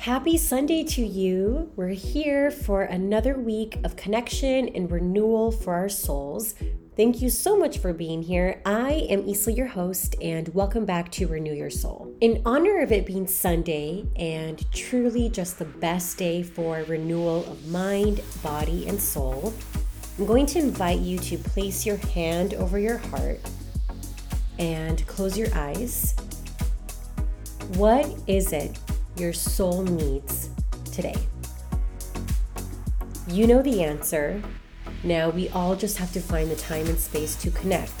Happy Sunday to you. We're here for another week of connection and renewal for our souls. Thank you so much for being here. I am Isla, your host, and welcome back to Renew Your Soul. In honor of it being Sunday and truly just the best day for renewal of mind, body, and soul, I'm going to invite you to place your hand over your heart and close your eyes. What is it your soul needs today? You know the answer. Now we all just have to find the time and space to connect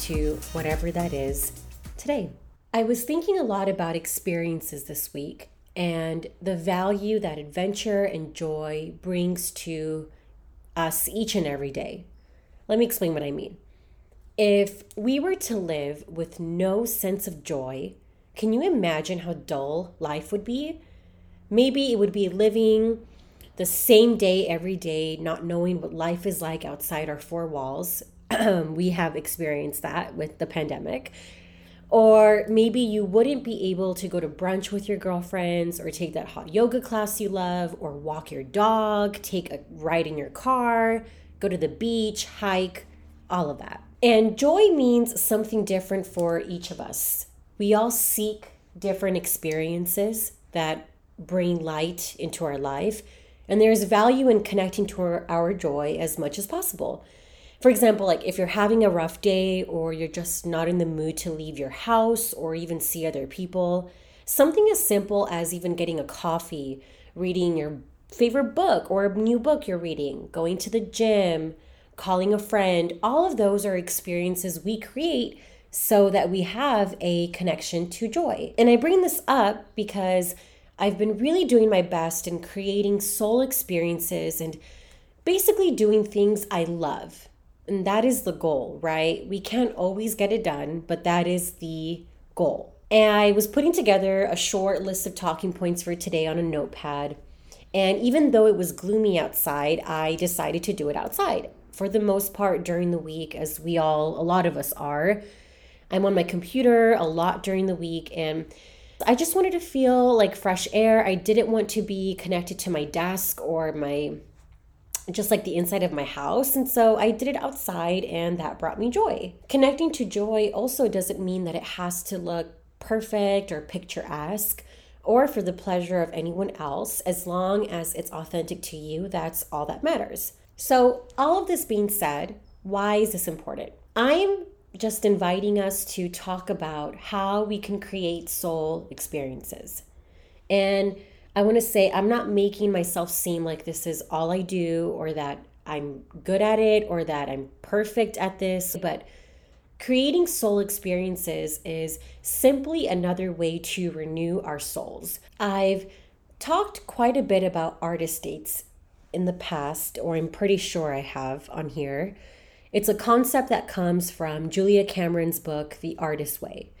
to whatever that is today. I was thinking a lot about experiences this week and the value that adventure and joy brings to us each and every day. Let me explain what I mean. If we were to live with no sense of joy, can you imagine how dull life would be? Maybe it would be living the same day every day, not knowing what life is like outside our four walls. we have experienced that with the pandemic. Or maybe you wouldn't be able to go to brunch with your girlfriends or take that hot yoga class you love or walk your dog, take a ride in your car, go to the beach, hike, all of that. And joy means something different for each of us. We all seek different experiences that bring light into our life, and there's value in connecting to our, our joy as much as possible. For example, like if you're having a rough day or you're just not in the mood to leave your house or even see other people, something as simple as even getting a coffee, reading your favorite book or a new book you're reading, going to the gym, calling a friend, all of those are experiences we create so that we have a connection to joy. And I bring this up because I've been really doing my best in creating soul experiences and basically doing things I love and that is the goal, right? We can't always get it done, but that is the goal. And I was putting together a short list of talking points for today on a notepad. And even though it was gloomy outside, I decided to do it outside. For the most part during the week, as we all, a lot of us are, I'm on my computer a lot during the week and I just wanted to feel like fresh air. I didn't want to be connected to my desk or my just like the inside of my house. And so I did it outside, and that brought me joy. Connecting to joy also doesn't mean that it has to look perfect or picturesque or for the pleasure of anyone else. As long as it's authentic to you, that's all that matters. So, all of this being said, why is this important? I'm just inviting us to talk about how we can create soul experiences. And I want to say I'm not making myself seem like this is all I do or that I'm good at it or that I'm perfect at this, but creating soul experiences is simply another way to renew our souls. I've talked quite a bit about artist dates in the past, or I'm pretty sure I have on here. It's a concept that comes from Julia Cameron's book, The Artist Way.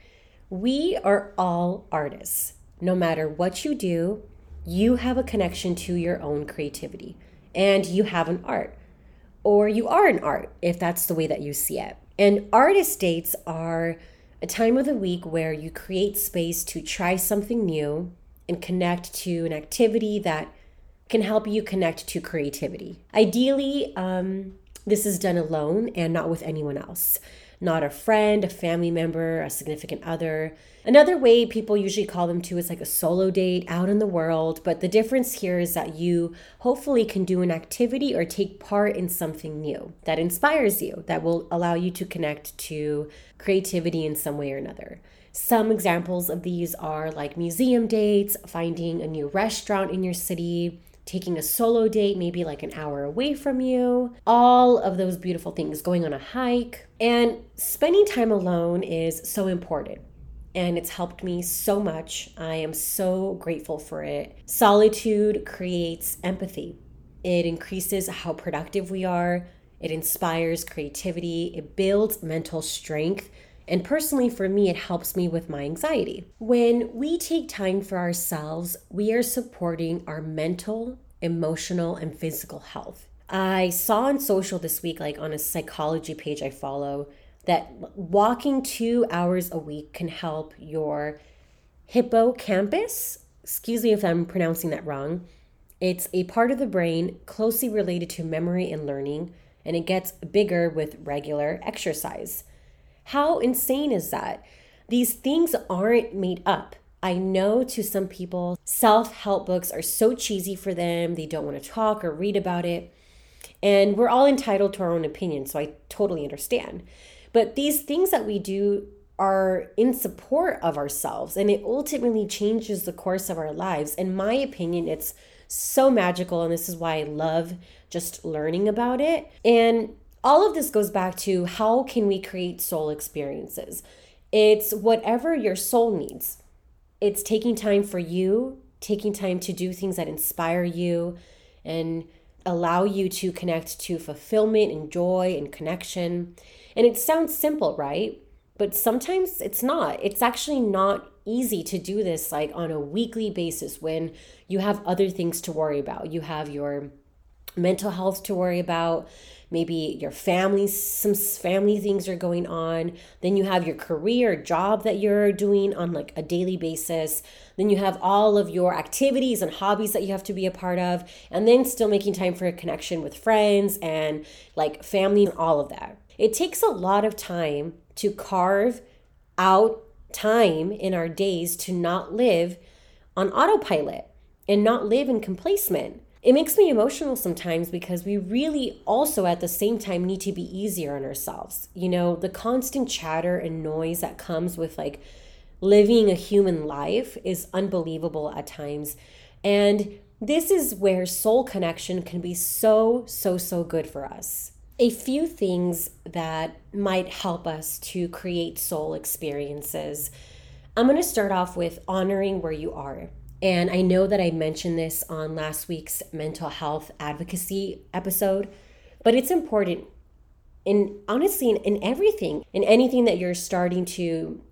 We are all artists. No matter what you do, you have a connection to your own creativity and you have an art, or you are an art if that's the way that you see it. And artist dates are a time of the week where you create space to try something new and connect to an activity that can help you connect to creativity. Ideally, um, this is done alone and not with anyone else not a friend, a family member, a significant other. Another way people usually call them too is like a solo date out in the world. But the difference here is that you hopefully can do an activity or take part in something new that inspires you, that will allow you to connect to creativity in some way or another. Some examples of these are like museum dates, finding a new restaurant in your city, taking a solo date, maybe like an hour away from you, all of those beautiful things, going on a hike. And spending time alone is so important. And it's helped me so much. I am so grateful for it. Solitude creates empathy, it increases how productive we are, it inspires creativity, it builds mental strength and personally, for me, it helps me with my anxiety. When we take time for ourselves, we are supporting our mental, emotional, and physical health. I saw on social this week, like on a psychology page I follow, that walking two hours a week can help your hippocampus excuse me if I'm pronouncing that wrong. It's a part of the brain closely related to memory and learning, and it gets bigger with regular exercise. How insane is that? These things aren't made up. I know to some people, self help books are so cheesy for them, they don't want to talk or read about it. And we're all entitled to our own opinion, so I totally understand. But these things that we do are in support of ourselves and it ultimately changes the course of our lives. In my opinion, it's so magical, and this is why I love just learning about it. And all of this goes back to how can we create soul experiences? It's whatever your soul needs. It's taking time for you, taking time to do things that inspire you and allow you to connect to fulfillment and joy and connection. And it sounds simple, right? But sometimes it's not. It's actually not easy to do this like on a weekly basis when you have other things to worry about. You have your mental health to worry about, maybe your family some family things are going on. Then you have your career job that you're doing on like a daily basis. Then you have all of your activities and hobbies that you have to be a part of. And then still making time for a connection with friends and like family and all of that. It takes a lot of time to carve out time in our days to not live on autopilot and not live in complacement. It makes me emotional sometimes because we really also at the same time need to be easier on ourselves. You know, the constant chatter and noise that comes with like living a human life is unbelievable at times. And this is where soul connection can be so, so, so good for us a few things that might help us to create soul experiences. I'm going to start off with honoring where you are. And I know that I mentioned this on last week's mental health advocacy episode, but it's important in honestly in, in everything, in anything that you're starting to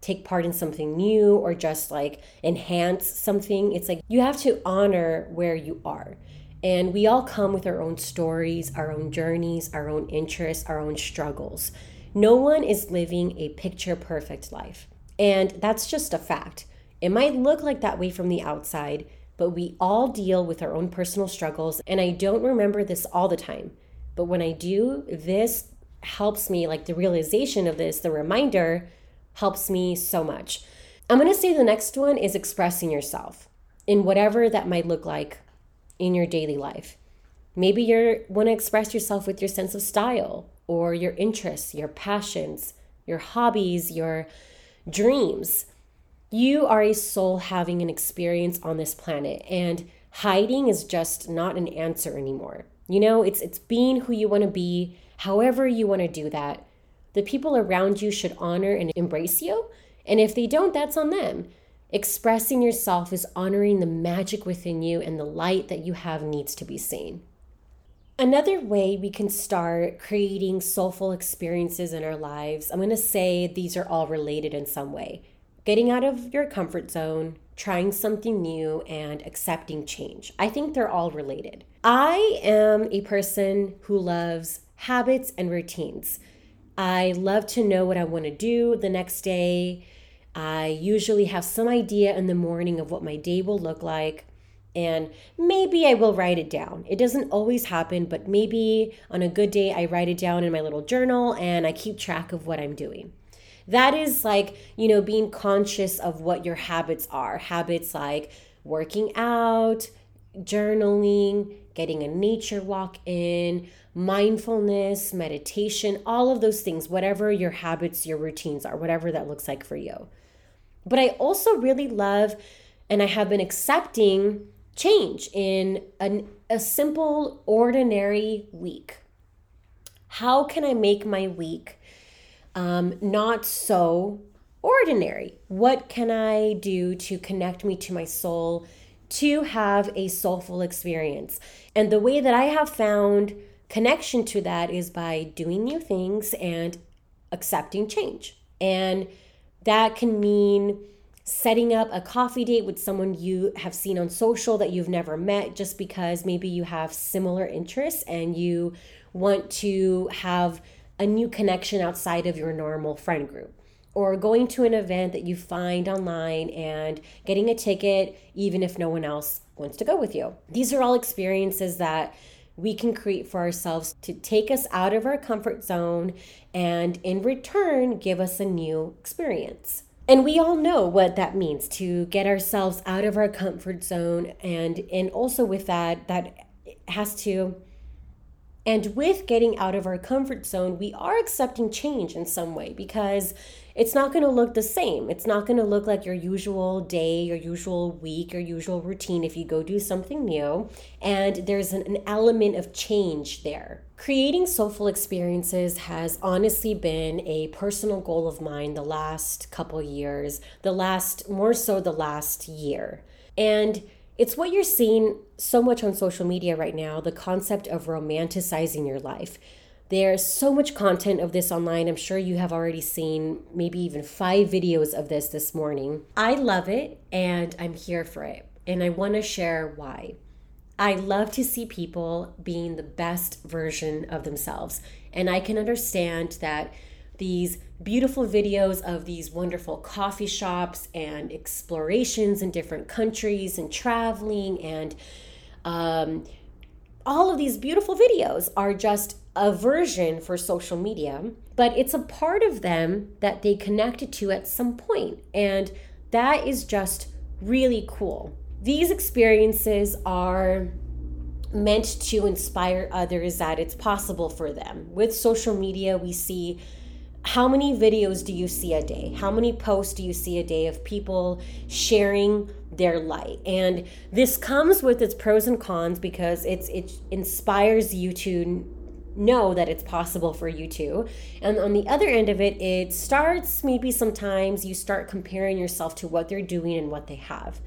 take part in something new or just like enhance something. It's like you have to honor where you are. And we all come with our own stories, our own journeys, our own interests, our own struggles. No one is living a picture perfect life. And that's just a fact. It might look like that way from the outside, but we all deal with our own personal struggles. And I don't remember this all the time. But when I do, this helps me, like the realization of this, the reminder helps me so much. I'm gonna say the next one is expressing yourself in whatever that might look like in your daily life. Maybe you want to express yourself with your sense of style or your interests, your passions, your hobbies, your dreams. You are a soul having an experience on this planet and hiding is just not an answer anymore. You know, it's it's being who you want to be, however you want to do that. The people around you should honor and embrace you, and if they don't, that's on them. Expressing yourself is honoring the magic within you, and the light that you have needs to be seen. Another way we can start creating soulful experiences in our lives, I'm going to say these are all related in some way. Getting out of your comfort zone, trying something new, and accepting change. I think they're all related. I am a person who loves habits and routines. I love to know what I want to do the next day I usually have some idea in the morning of what my day will look like. And maybe I will write it down. It doesn't always happen, but maybe on a good day, I write it down in my little journal and I keep track of what I'm doing. That is like, you know, being conscious of what your habits are. Habits like working out, journaling, getting a nature walk in, mindfulness, meditation, all of those things, whatever your habits, your routines are, whatever that looks like for you. But I also really love and I have been accepting change in an, a simple, ordinary week. How can I make my week um, not so ordinary? What can I do to connect me to my soul to have a soulful experience? And the way that I have found connection to that is by doing new things and accepting change. And that can mean setting up a coffee date with someone you have seen on social that you've never met just because maybe you have similar interests and you want to have a new connection outside of your normal friend group. or going to an event that you find online and getting a ticket, even if no one else wants to go with you. These are all experiences that we can create for ourselves to take us out of our comfort zone and in return give us a new experience. And we all know what that means to get ourselves out of our comfort zone and and also with that that has to and with getting out of our comfort zone, we are accepting change in some way because it's not going to look the same. It's not going to look like your usual day, your usual week, your usual routine if you go do something new. And there's an, an element of change there. Creating soulful experiences has honestly been a personal goal of mine the last couple years, the last, more so the last year. And it's what you're seeing so much on social media right now the concept of romanticizing your life. There's so much content of this online. I'm sure you have already seen maybe even five videos of this this morning. I love it and I'm here for it. And I want to share why. I love to see people being the best version of themselves. And I can understand that these beautiful videos of these wonderful coffee shops and explorations in different countries and traveling and um, all of these beautiful videos are just a version for social media, but it's a part of them that they connected to at some point, and that is just really cool. These experiences are meant to inspire others that it's possible for them. With social media, we see how many videos do you see a day? How many posts do you see a day of people sharing their light? And this comes with its pros and cons because it's it inspires you to know that it's possible for you too. And on the other end of it, it starts maybe sometimes you start comparing yourself to what they're doing and what they have.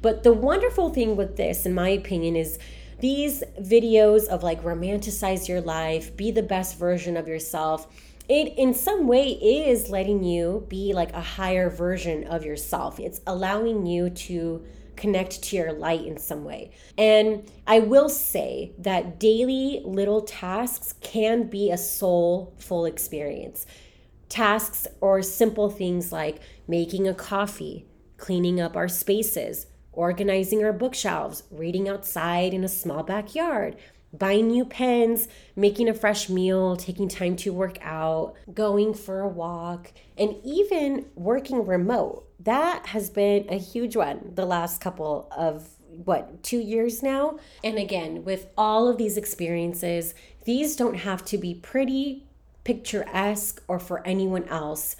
But the wonderful thing with this, in my opinion, is these videos of like romanticize your life, be the best version of yourself it in some way is letting you be like a higher version of yourself. It's allowing you to connect to your light in some way. And I will say that daily little tasks can be a soulful experience. Tasks or simple things like making a coffee, cleaning up our spaces, organizing our bookshelves, reading outside in a small backyard, buying new pens, making a fresh meal, taking time to work out, going for a walk, and even working remote. That has been a huge one the last couple of what, two years now? And again, with all of these experiences, these don't have to be pretty, picturesque, or for anyone else.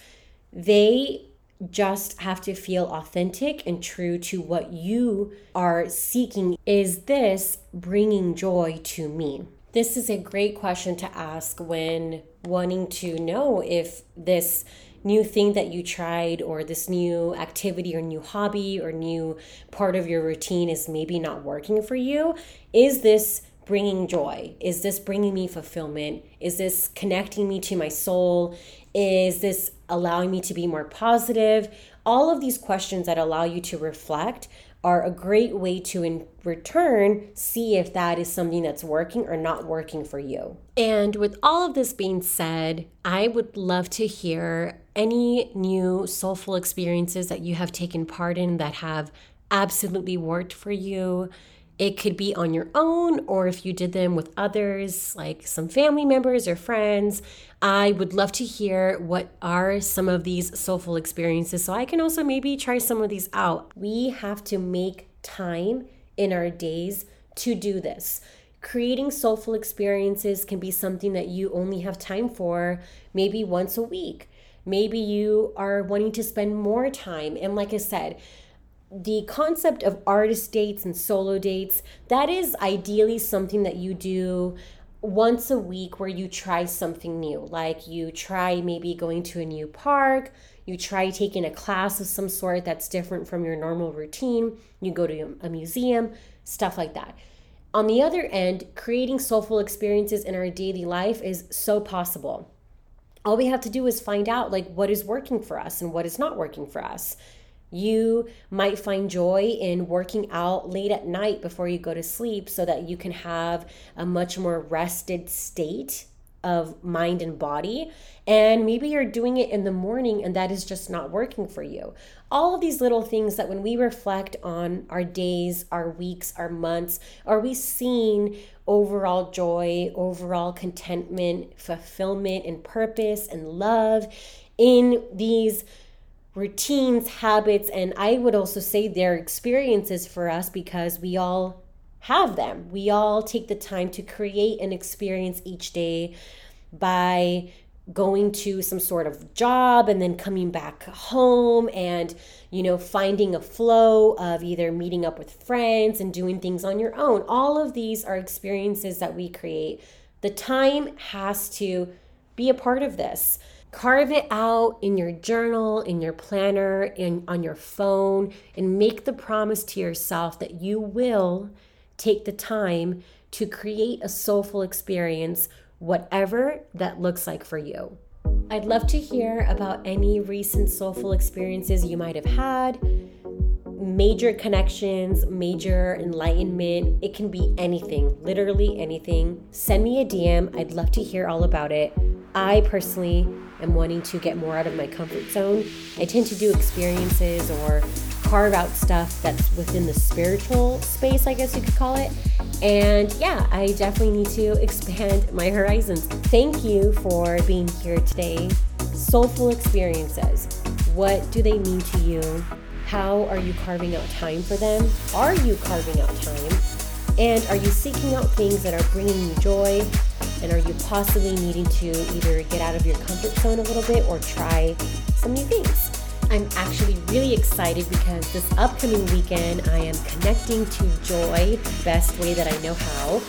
They just have to feel authentic and true to what you are seeking. Is this bringing joy to me? This is a great question to ask when wanting to know if this new thing that you tried or this new activity or new hobby or new part of your routine is maybe not working for you. Is this bringing joy? Is this bringing me fulfillment? Is this connecting me to my soul? Is this allowing me to be more positive? All of these questions that allow you to reflect are a great way to, in return, see if that is something that's working or not working for you. And with all of this being said, I would love to hear any new soulful experiences that you have taken part in that have absolutely worked for you it could be on your own, or if you did them with others, like some family members or friends. I would love to hear what are some of these soulful experiences so I can also maybe try some of these out. We have to make time in our days to do this. Creating soulful experiences can be something that you only have time for maybe once a week. Maybe you are wanting to spend more time. And like I said, the concept of artist dates and solo dates, that is ideally something that you do once a week where you try something new. Like you try maybe going to a new park, you try taking a class of some sort that's different from your normal routine, you go to a museum, stuff like that. On the other end, creating soulful experiences in our daily life is so possible. All we have to do is find out like what is working for us and what is not working for us. You might find joy in working out late at night before you go to sleep so that you can have a much more rested state of mind and body. And maybe you're doing it in the morning and that is just not working for you. All of these little things that when we reflect on our days, our weeks, our months, are we seeing overall joy, overall contentment, fulfillment, and purpose and love in these routines, habits, and I would also say their experiences for us because we all have them. We all take the time to create an experience each day by going to some sort of job and then coming back home and you know finding a flow of either meeting up with friends and doing things on your own. All of these are experiences that we create. The time has to be a part of this carve it out in your journal in your planner in on your phone and make the promise to yourself that you will take the time to create a soulful experience whatever that looks like for you. I'd love to hear about any recent soulful experiences you might have had, major connections, major enlightenment. It can be anything, literally anything. Send me a DM. I'd love to hear all about it. I personally am wanting to get more out of my comfort zone. I tend to do experiences or carve out stuff that's within the spiritual space, I guess you could call it. And yeah, I definitely need to expand my horizons. Thank you for being here today. Soulful experiences. What do they mean to you? How are you carving out time for them? Are you carving out time? And are you seeking out things that are bringing you joy? And are you possibly needing to either get out of your comfort zone a little bit or try some new things? I'm actually really excited because this upcoming weekend I am connecting to joy the best way that I know how.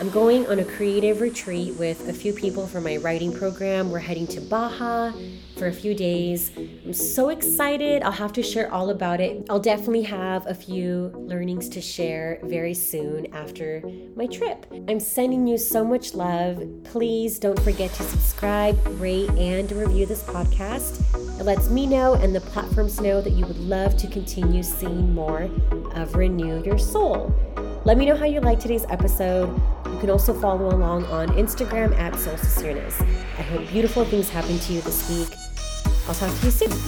I'm going on a creative retreat with a few people from my writing program. We're heading to Baja for a few days. I'm so excited. I'll have to share all about it. I'll definitely have a few learnings to share very soon after my trip. I'm sending you so much love. Please don't forget to subscribe, rate, and review this podcast. It lets me know and the platforms know that you would love to continue seeing more of Renew Your Soul. Let me know how you like today's episode. You can also follow along on Instagram at Solstice I hope beautiful things happen to you this week. I'll talk to you soon.